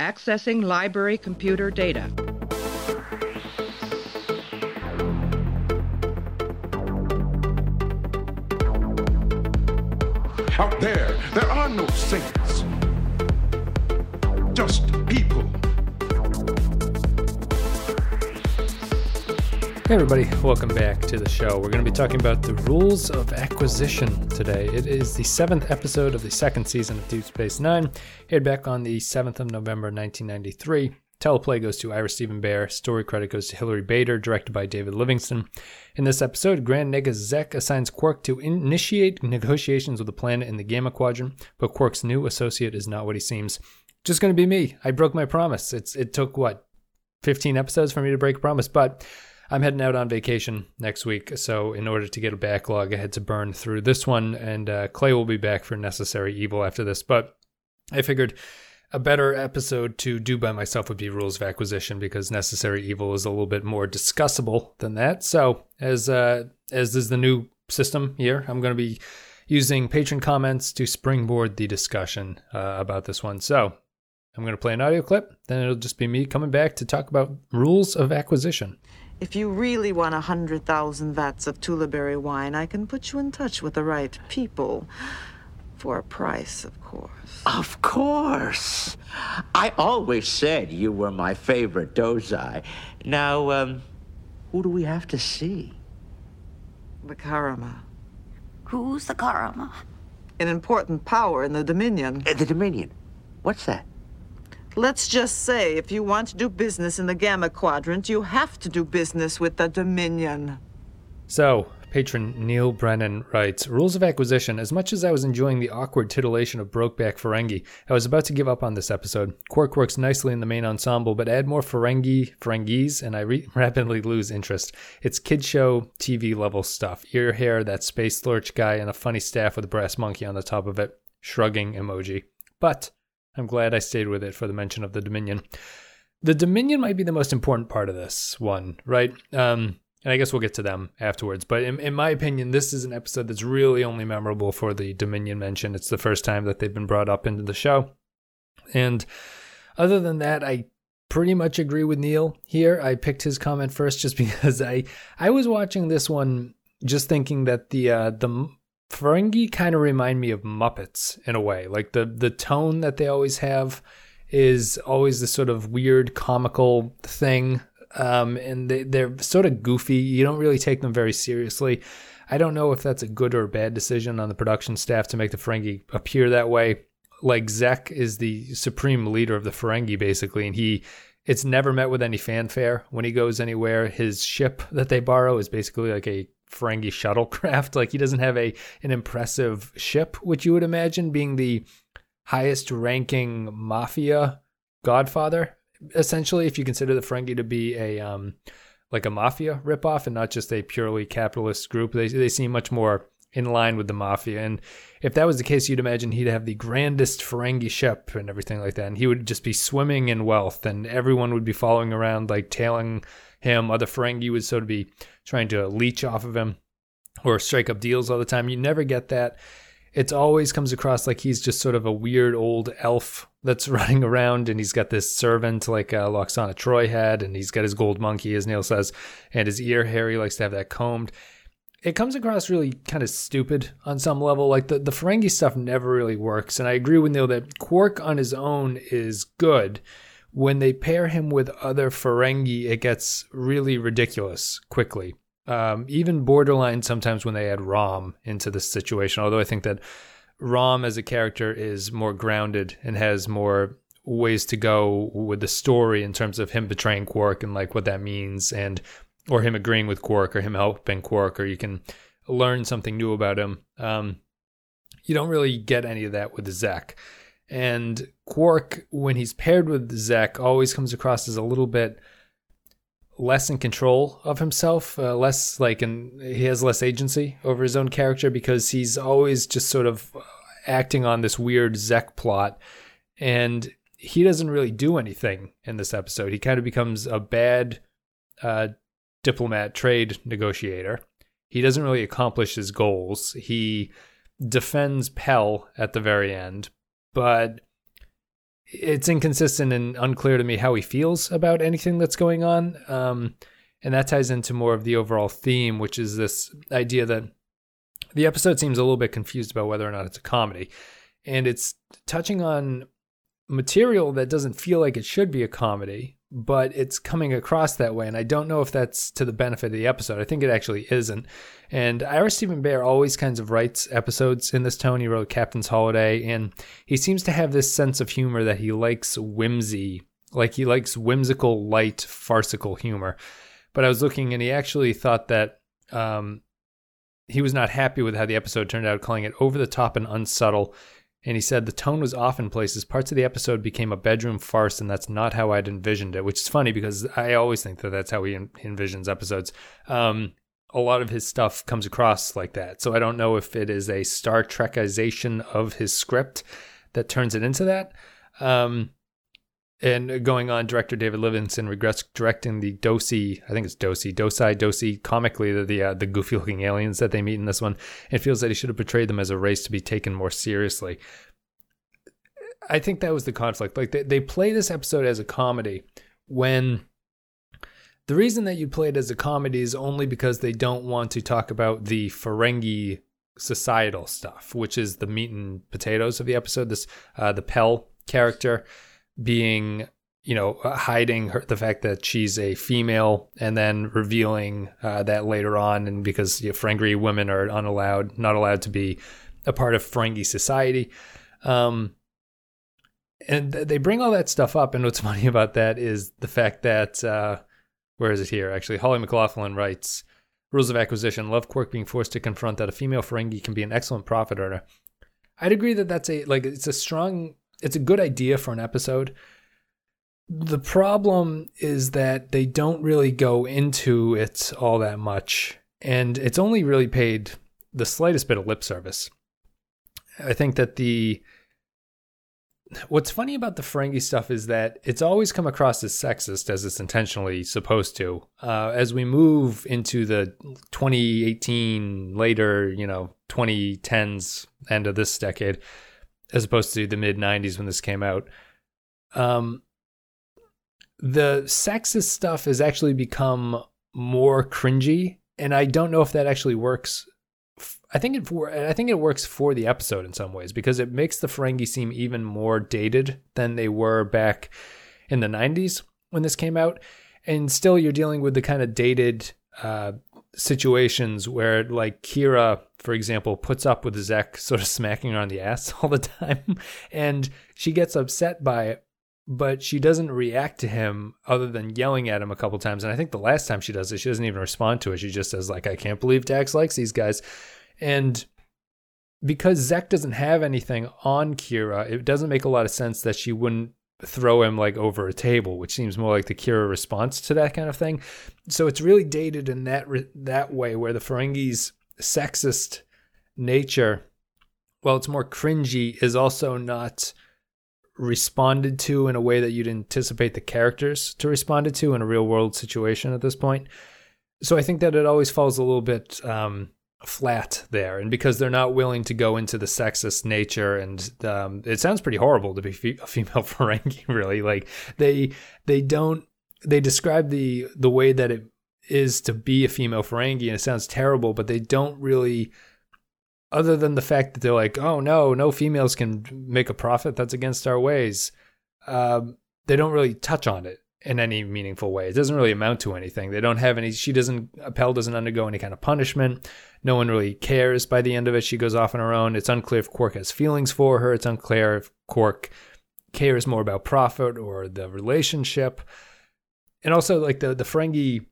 Accessing library computer data. Out there, there are no saints. Just people. Hey, everybody, welcome back to the show. We're going to be talking about the rules of acquisition today. It is the seventh episode of the second season of Deep Space Nine, aired back on the 7th of November 1993. Teleplay goes to Ira Steven Behr. Story credit goes to Hilary Bader, directed by David Livingston. In this episode, Grand Nagus Zek assigns Quark to initiate negotiations with the planet in the Gamma Quadrant, but Quark's new associate is not what he seems. Just going to be me. I broke my promise. It's It took, what, 15 episodes for me to break a promise, but I'm heading out on vacation next week. So, in order to get a backlog, I had to burn through this one, and uh, Clay will be back for Necessary Evil after this. But I figured a better episode to do by myself would be Rules of Acquisition because Necessary Evil is a little bit more discussable than that. So, as uh, as is the new system here, I'm going to be using patron comments to springboard the discussion uh, about this one. So, I'm going to play an audio clip, then it'll just be me coming back to talk about Rules of Acquisition. If you really want a hundred thousand vats of Tulaberry wine, I can put you in touch with the right people. For a price, of course. Of course. I always said you were my favorite Dosi. Now, um, who do we have to see? The Karemma. Who's the Karemma? An important power in the Dominion. Uh, the Dominion. What's that? Let's just say if you want to do business in the Gamma Quadrant, you have to do business with the Dominion. So, patron Neil Brennan writes Rules of Acquisition. As much as I was enjoying the awkward titillation of Brokeback Ferengi, I was about to give up on this episode. Quark works nicely in the main ensemble, but add more Ferengi, Ferengis, and I re- rapidly lose interest. It's kid show TV level stuff. Ear hair, that space lurch guy, and a funny staff with a brass monkey on the top of it. Shrugging emoji. But I'm glad I stayed with it for the mention of the Dominion. The Dominion might be the most important part of this one, right? Um, and I guess we'll get to them afterwards. But in, in, my opinion, this is an episode that's really only memorable for the Dominion mention. It's the first time that they've been brought up into the show. And other than that, I pretty much agree with Neil here. I picked his comment first just because I I was watching this one just thinking that the uh, the Ferengi kind of remind me of Muppets in a way. Like the the tone that they always have is always this sort of weird comical thing um, and they, they're sort of goofy. You don't really take them very seriously. I don't know if that's a good or bad decision on the production staff to make the Ferengi appear that way. Like Zek is the supreme leader of the Ferengi, basically, and he it's never met with any fanfare when he goes anywhere. His ship that they borrow is basically like a Ferengi shuttlecraft. Like he doesn't have a an impressive ship, which you would imagine being the highest ranking mafia godfather essentially, if you consider the Ferengi to be a um, like a mafia ripoff and not just a purely capitalist group, they they seem much more in line with the mafia. And if that was the case, you'd imagine he'd have the grandest Ferengi ship and everything like that, and he would just be swimming in wealth, and everyone would be following around like tailing him. Other Ferengi would sort of be trying to leech off of him or strike up deals all the time. You never get that it always comes across like he's just sort of a weird old elf that's running around and he's got this servant like uh, Lwaxana Troi had and he's got his gold monkey as Neil says and his ear hair he likes to have that combed it comes across really kind of stupid on some level like the, the Ferengi stuff never really works and I agree with Neil that Quark on his own is good when they pair him with other Ferengi it gets really ridiculous quickly um, even borderline sometimes when they add Rom into the situation. Although I think that Rom as a character is more grounded and has more ways to go with the story in terms of him betraying Quark and like what that means, and or him agreeing with Quark or him helping Quark, or you can learn something new about him. Um, you don't really get any of that with Zek. And Quark, when he's paired with Zek, always comes across as a little bit less in control of himself, uh, less like, and he has less agency over his own character because he's always just sort of acting on this weird Zek plot, and he doesn't really do anything in this episode. He kind of becomes a bad uh, diplomat, trade negotiator. He doesn't really accomplish his goals. He defends Pel at the very end, but it's inconsistent and unclear to me how he feels about anything that's going on. Um, and that ties into more of the overall theme, which is this idea that the episode seems a little bit confused about whether or not it's a comedy. And it's touching on material that doesn't feel like it should be a comedy, but it's coming across that way. And I don't know if that's to the benefit of the episode. I think it actually isn't. And Ira Steven Behr always kinds of writes episodes in this tone. He wrote Captain's Holiday, and he seems to have this sense of humor that he likes whimsy, like he likes whimsical, light, farcical humor. But I was looking, and he actually thought that um, he was not happy with how the episode turned out, calling it over the top and unsubtle. And he said the tone was off in places. Parts of the episode became a bedroom farce, and that's not how I'd envisioned it, which is funny because I always think that that's how he envisions episodes. Um, a lot of his stuff comes across like that. So I don't know if it is a Star Trekization of his script that turns it into that. Um, and going on, director David Livingston regrets directing the Dosi, I think it's Dosi, Dosi, comically the the, uh, the goofy looking aliens that they meet in this one, and feels that he should have portrayed them as a race to be taken more seriously. I think that was the conflict. Like they, they play this episode as a comedy when the reason that you play it as a comedy is only because they don't want to talk about the Ferengi societal stuff, which is the meat and potatoes of the episode. This uh, the Pel character being you know hiding her, the fact that she's a female and then revealing uh, that later on and because you know, women are unallowed not allowed to be a part of Ferengi society. Um, and they bring all that stuff up and what's funny about that is the fact that uh, where is it here? Actually Holly McLaughlin writes rules of acquisition. Love Quark being forced to confront that a female Ferengi can be an excellent profit earner. I'd agree that that's a like it's a strong it's a good idea for an episode. The problem is that they don't really go into it all that much, and it's only really paid the slightest bit of lip service. I think that the what's funny about the Ferengi stuff is that it's always come across as sexist as it's intentionally supposed to. Uh, as we move into the 2018 later, you know, 2010s end of this decade, as opposed to the mid 90s when this came out. Um, the sexist stuff has actually become more cringy, and I don't know if that actually works. I think it for I think it works for the episode in some ways because it makes the Ferengi seem even more dated than they were back in the 90s when this came out, and still you're dealing with the kind of dated uh, situations where like Kira, for example, puts up with Zek sort of smacking her on the ass all the time and she gets upset by it, but she doesn't react to him other than yelling at him a couple times. And I think the last time she does it, she doesn't even respond to it. She just says like, I can't believe Dax likes these guys. And because Zek doesn't have anything on Kira, it doesn't make a lot of sense that she wouldn't throw him like over a table, which seems more like the Kira response to that kind of thing. So it's really dated in that that way, where the Ferengi's sexist nature, while it's more cringy, is also not responded to in a way that you'd anticipate the characters to respond to in a real world situation at this point. So I think that it always falls a little bit um, flat there. And because they're not willing to go into the sexist nature and um, it sounds pretty horrible to be fe- a female Ferengi really. Like they they don't they describe the the way that it is to be a female Ferengi and it sounds terrible but they don't really other than the fact that they're like oh no no females can make a profit. That's against our ways um, they don't really touch on it in any meaningful way. It doesn't really amount to anything. They don't have any. She doesn't. Pel doesn't undergo any kind of punishment. No one really cares by the end of it. She goes off on her own. It's unclear if Quark has feelings for her. It's unclear if Quark cares more about profit or the relationship. And also, like the the Ferengi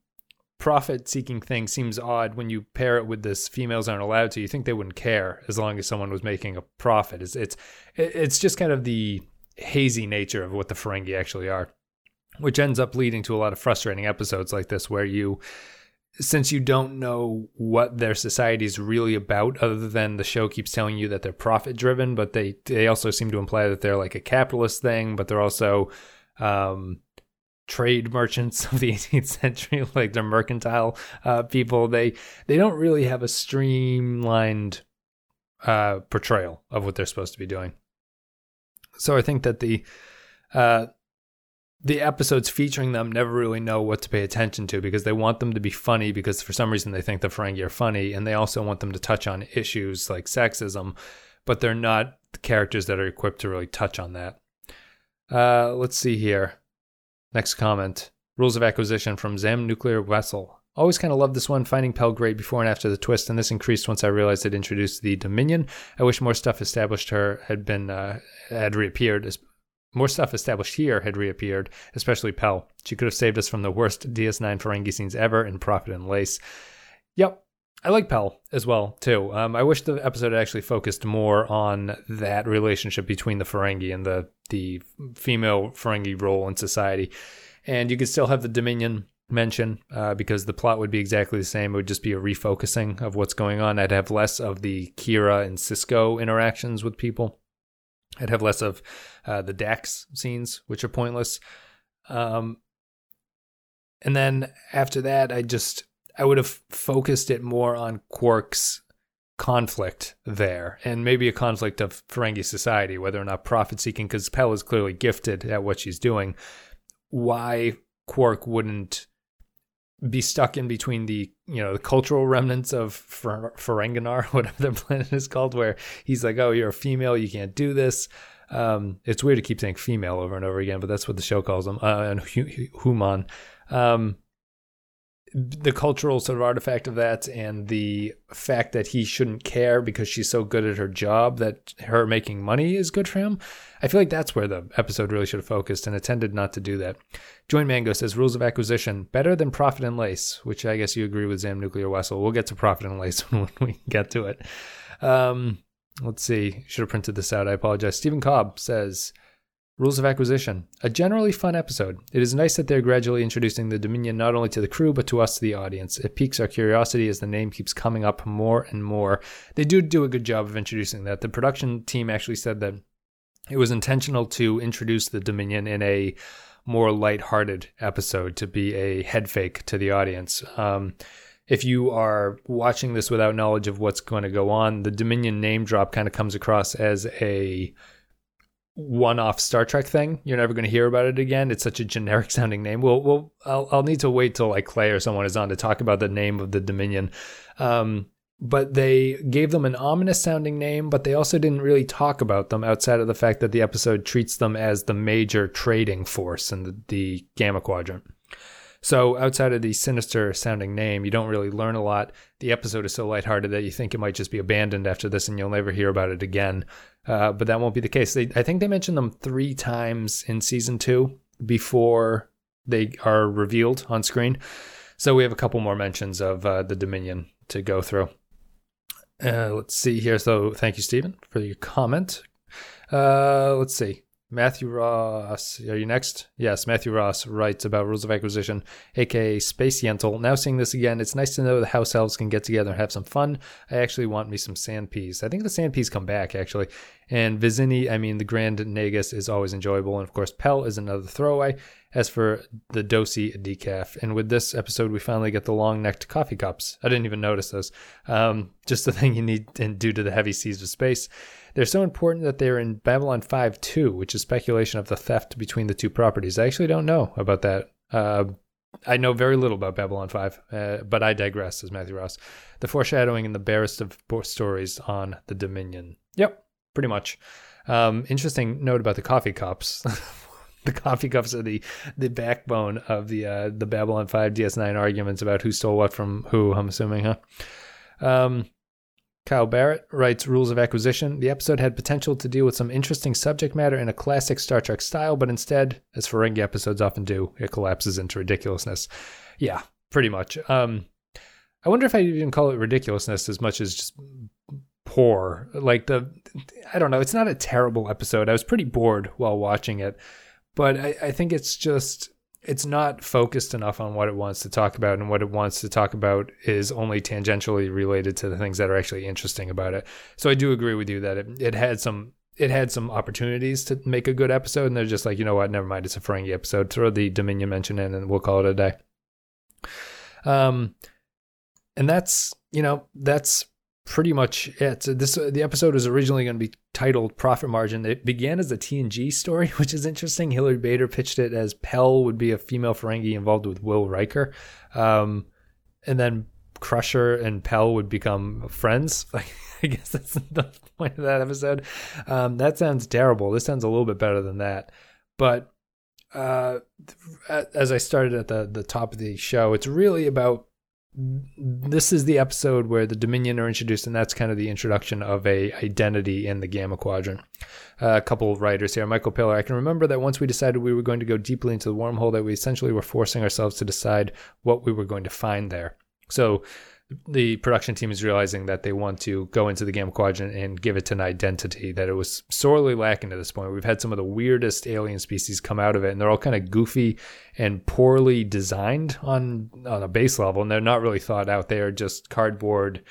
profit seeking thing seems odd when you pair it with this females aren't allowed to. You think they wouldn't care as long as someone was making a profit. It's it's it's just kind of the hazy nature of what the Ferengi actually are which ends up leading to a lot of frustrating episodes like this where you since you don't know what their society is really about other than the show keeps telling you that they're profit driven but they they also seem to imply that they're like a capitalist thing but they're also um, trade merchants of the 18th century like they're mercantile uh, people. They they don't really have a streamlined uh, portrayal of what they're supposed to be doing. So i think that the uh, the episodes featuring them never really know what to pay attention to because they want them to be funny because for some reason they think the Ferengi are funny, and they also want them to touch on issues like sexism, but they're not the characters that are equipped to really touch on that. Uh, let's see here. Next comment. Rules of acquisition from Zam Nuclear Vessel. Always kind of loved this one, finding Pel great before and after the twist, and this increased once I realized it introduced the Dominion. I wish more stuff established her had been uh, had reappeared. More stuff established here had reappeared, especially Pel. She could have saved us from the worst DS9 Ferengi scenes ever in Profit and Lace. Yep, I like Pel as well too. Um, I wish the episode actually focused more on that relationship between the Ferengi and the the female Ferengi role in society, and you could still have the Dominion mention uh, because the plot would be exactly the same. It would just be a refocusing of what's going on. I'd have less of the Kira and Sisko interactions with people. I'd have less of uh, the Dax scenes, which are pointless. Um, and then after that, I just I would have focused it more on Quark's conflict there, and maybe a conflict of Ferengi society, whether or not profit seeking, because Pel is clearly gifted at what she's doing. Why Quark wouldn't be stuck in between the you know the cultural remnants of Fer- Ferenginar, whatever their planet is called, where he's like, "Oh, you're a female, you can't do this." Um, it's weird to keep saying female over and over again, but that's what the show calls them, uh, and hu- human. Um, the cultural sort of artifact of that and the fact that he shouldn't care because she's so good at her job that her making money is good for him. I feel like that's where the episode really should have focused and it tended not to do that. Join Mango says rules of acquisition better than profit and lace, which I guess you agree with Zam Nuclear Wessel. We'll get to profit and lace when we get to it. Um, let's see. Should have printed this out. I apologize. Stephen Cobb says Rules of Acquisition. A generally fun episode. It is nice that they're gradually introducing the Dominion not only to the crew, but to us, the audience. It piques our curiosity as the name keeps coming up more and more. They do do a good job of introducing that. The production team actually said that it was intentional to introduce the Dominion in a more lighthearted episode to be a head fake to the audience. Um, if you are watching this without knowledge of what's going to go on, the Dominion name drop kind of comes across as a one-off Star Trek thing. You're never going to hear about it again. It's such a generic sounding name. Well, well, I'll, I'll need to wait till like Clay or someone is on to talk about the name of the Dominion. Um, but they gave them an ominous sounding name, but they also didn't really talk about them outside of the fact that the episode treats them as the major trading force in the, the Gamma Quadrant. So outside of the sinister sounding name, you don't really learn a lot. The episode is so lighthearted that you think it might just be abandoned after this and you'll never hear about it again. Uh, but that won't be the case. They, I think they mentioned them three times in season two before they are revealed on screen. So we have a couple more mentions of uh, the Dominion to go through. Uh, let's see here. So thank you, Stephen, for your comment. Uh, let's see. Matthew Ross, are you next? Yes, Matthew Ross writes about Rules of Acquisition, aka Space Yentl. Now seeing this again, it's nice to know the house elves can get together and have some fun. I actually want me some sand peas. I think the sand peas come back, actually. And Vizzini, I mean, the Grand Nagus is always enjoyable. And of course, Pel is another throwaway. As for the Dosi decaf, and with this episode, we finally get the long necked coffee cups. I didn't even notice those. Um, just the thing you need and due to the heavy seas of space. They're so important that they're in Babylon 5 too, which is speculation of the theft between the two properties. I actually don't know about that. Uh, I know very little about Babylon 5, uh, but I digress, says Matthew Ross. The foreshadowing in the barest of stories on the Dominion. Yep, pretty much. Um, interesting note about the coffee cups. the coffee cups are the the backbone of the uh, the Babylon 5 DS9 arguments about who stole what from who, I'm assuming, huh? Um, Kyle Barrett writes Rules of Acquisition. The episode had potential to deal with some interesting subject matter in a classic Star Trek style, but instead, as Ferengi episodes often do, it collapses into ridiculousness. Yeah, pretty much. Um, I wonder if I'd even call it ridiculousness as much as just poor. Like the, I don't know. It's not a terrible episode. I was pretty bored while watching it, but I, I think it's just it's not focused enough on what it wants to talk about, and what it wants to talk about is only tangentially related to the things that are actually interesting about it. So I do agree with you that it, it had some it had some opportunities to make a good episode, and they're just like, you know what, never mind, it's a Ferengi episode. Throw the Dominion mention in, and we'll call it a day. Um, and that's you know that's pretty much it. This the episode was originally going to be titled "Profit Margin." It began as a TNG story, which is interesting. Hilary Bader pitched it as Pel would be a female Ferengi involved with Will Riker, um, and then Crusher and Pel would become friends. Like I guess that's the point of that episode. Um, that sounds terrible. This sounds a little bit better than that, but uh, as I started at the the top of the show, it's really about this is the episode where the Dominion are introduced, and that's kind of the introduction of a identity in the Gamma Quadrant. Uh, a couple of writers here, Michael Piller. I can remember that once we decided we were going to go deeply into the wormhole, that we essentially were forcing ourselves to decide what we were going to find there. So the production team is realizing that they want to go into the Gamma Quadrant and give it an identity that it was sorely lacking to this point. We've had some of the weirdest alien species come out of it, and they're all kind of goofy and poorly designed on on a base level, and they're not really thought out. They are just cardboard,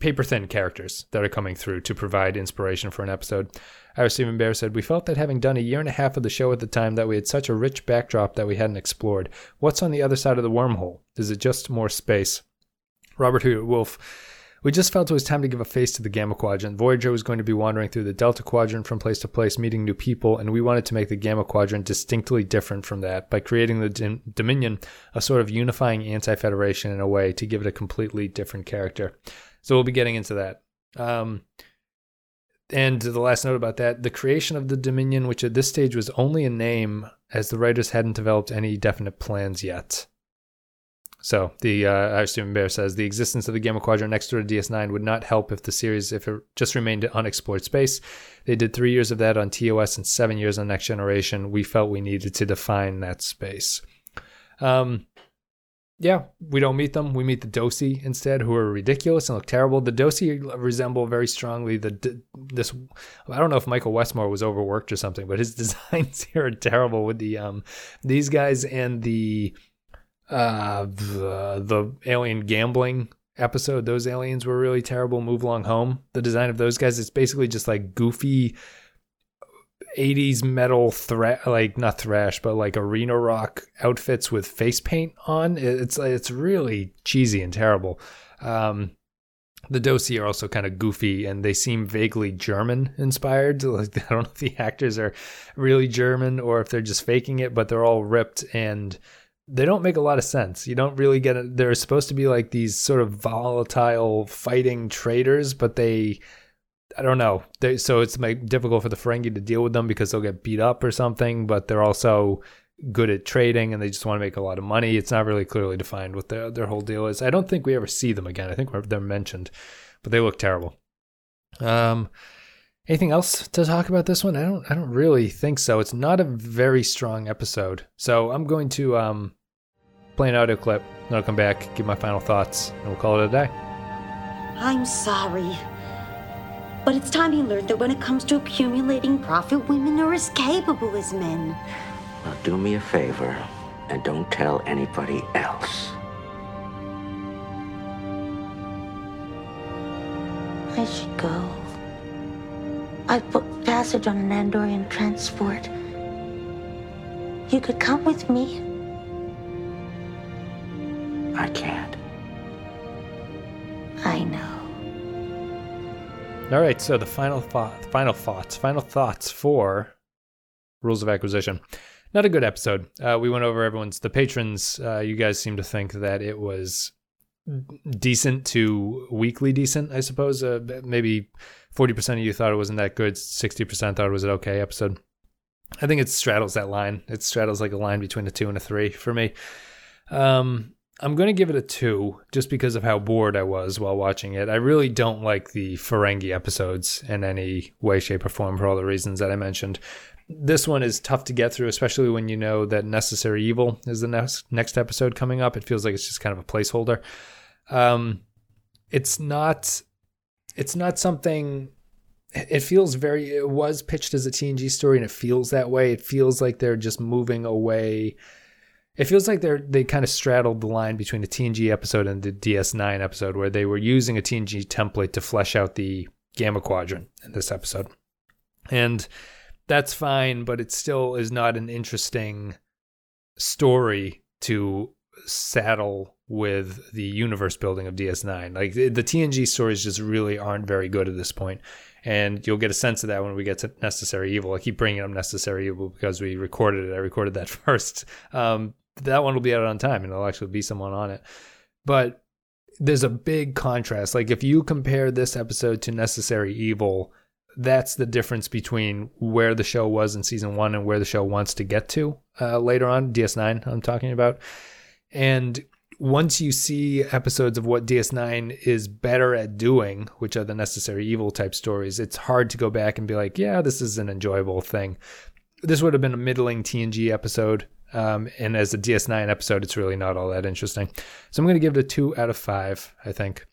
paper thin characters that are coming through to provide inspiration for an episode. Ira Steven Behr said, We felt that having done a year and a half of the show at the time, that we had such a rich backdrop that we hadn't explored. What's on the other side of the wormhole? Is it just more space? Robert Hewitt Wolfe. We just felt it was time to give a face to the Gamma Quadrant. Voyager was going to be wandering through the Delta Quadrant from place to place, meeting new people, and we wanted to make the Gamma Quadrant distinctly different from that by creating the Dominion a sort of unifying anti Federation in a way to give it a completely different character. So we'll be getting into that. Um, and the last note about that the creation of the Dominion, which at this stage was only a name, as the writers hadn't developed any definite plans yet. So the uh, Steven Behr says the existence of the Gamma Quadrant next door to DS9 would not help if the series if it just remained unexplored space. They did three years of that on TOS and seven years on Next Generation. We felt we needed to define that space. Um, yeah, we don't meet them. We meet the Dosi instead, who are ridiculous and look terrible. The Dosi resemble very strongly the this. I don't know if Michael Westmore was overworked or something, but his designs here are terrible with the um these guys and the uh, the, the alien gambling episode, those aliens were really terrible. Move along home. The design of those guys, it's basically just like goofy 80s metal thrash, like not thrash, but like arena rock outfits with face paint on. It's it's really cheesy and terrible. Um, the Dosi are also kind of goofy and they seem vaguely German inspired. Like I don't know if the actors are really German or if they're just faking it, but they're all ripped and they don't make a lot of sense. You don't really get it. They're supposed to be like these sort of volatile fighting traders, but they, I don't know. They, so it's like difficult for the Ferengi to deal with them because they'll get beat up or something, but they're also good at trading and they just want to make a lot of money. It's not really clearly defined what their, their whole deal is. I don't think we ever see them again. I think they're mentioned, but they look terrible. Um, Anything else to talk about this one? I don't I don't really think so. It's not a very strong episode. So I'm going to um play an audio clip, then I'll come back, give my final thoughts, and we'll call it a day. I'm sorry. But it's time you learned that when it comes to accumulating profit, women are as capable as men. Well, do me a favor and don't tell anybody else. I should go. I've booked passage on an Andorian transport. You could come with me. I can't. I know. All right, so the final thought, final thoughts, final thoughts for Rules of Acquisition. Not a good episode. Uh, we went over everyone's the patrons. Uh, you guys seem to think that it was decent to weekly decent, I suppose. Uh, maybe forty percent of you thought it wasn't that good. Sixty percent thought it was an okay episode. I think it straddles that line. It straddles like a line between a two and a three for me. Um, I'm going to give it a two just because of how bored I was while watching it. I really don't like the Ferengi episodes in any way, shape, or form for all the reasons that I mentioned. This one is tough to get through, especially when you know that Necessary Evil is the next next episode coming up. It feels like it's just kind of a placeholder. Um, it's not. It's not something. It feels very. It was pitched as a TNG story, and it feels that way. It feels like they're just moving away it feels like they're they kind of straddled the line between the TNG episode and the DS9 episode, where they were using a TNG template to flesh out the Gamma Quadrant in this episode, and that's fine, but it still is not an interesting story to saddle with the universe building of DS9. Like the, TNG stories just really aren't very good at this point. And you'll get a sense of that when we get to Necessary Evil. I keep bringing up Necessary Evil because we recorded it. I recorded that first. Um, that one will be out on time and there'll actually be someone on it. But there's a big contrast. Like if you compare this episode to Necessary Evil, that's the difference between where the show was in season one and where the show wants to get to uh, later on. DS9, I'm talking about. And once you see episodes of what DS9 is better at doing, which are the necessary evil type stories, it's hard to go back and be like, yeah, this is an enjoyable thing. This would have been a middling TNG episode. Um, and as a DS9 episode, it's really not all that interesting. So I'm going to give it a two out of five, I think.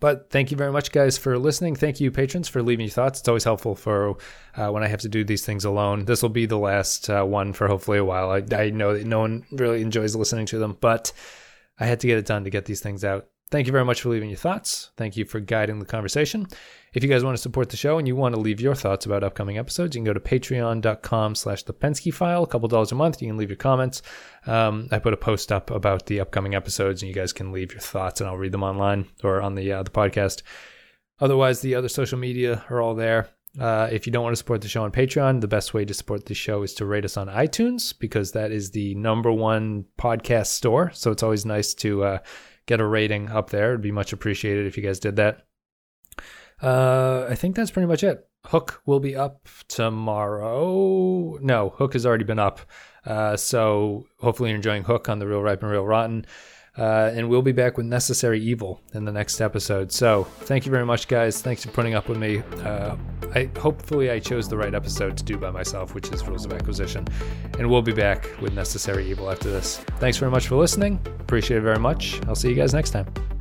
But thank you very much, guys, for listening. Thank you, patrons, for leaving your thoughts. It's always helpful for uh, when I have to do these things alone. This will be the last uh, one for hopefully a while. I, I know that no one really enjoys listening to them, but I had to get it done to get these things out. Thank you very much for leaving your thoughts. Thank you for guiding the conversation. If you guys want to support the show and you want to leave your thoughts about upcoming episodes, you can go to patreon.com slash the Pensky file, a couple dollars a month. You can leave your comments. Um, I put a post up about the upcoming episodes and you guys can leave your thoughts and I'll read them online or on the, uh, the podcast. Otherwise, the other social media are all there. Uh, if you don't want to support the show on Patreon, the best way to support the show is to rate us on iTunes because that is the number one podcast store. So it's always nice to uh, get a rating up there. It'd be much appreciated if you guys did that. Uh, I think that's pretty much it. Hook will be up tomorrow. No, Hook has already been up. Uh, so hopefully you're enjoying Hook on the Real Ripe and Real Rotten. Uh, and we'll be back with Necessary Evil in the next episode. So thank you very much, guys. Thanks for putting up with me. Uh, I hopefully I chose the right episode to do by myself, which is Rules of Acquisition. And we'll be back with Necessary Evil after this. Thanks very much for listening. Appreciate it very much. I'll see you guys next time.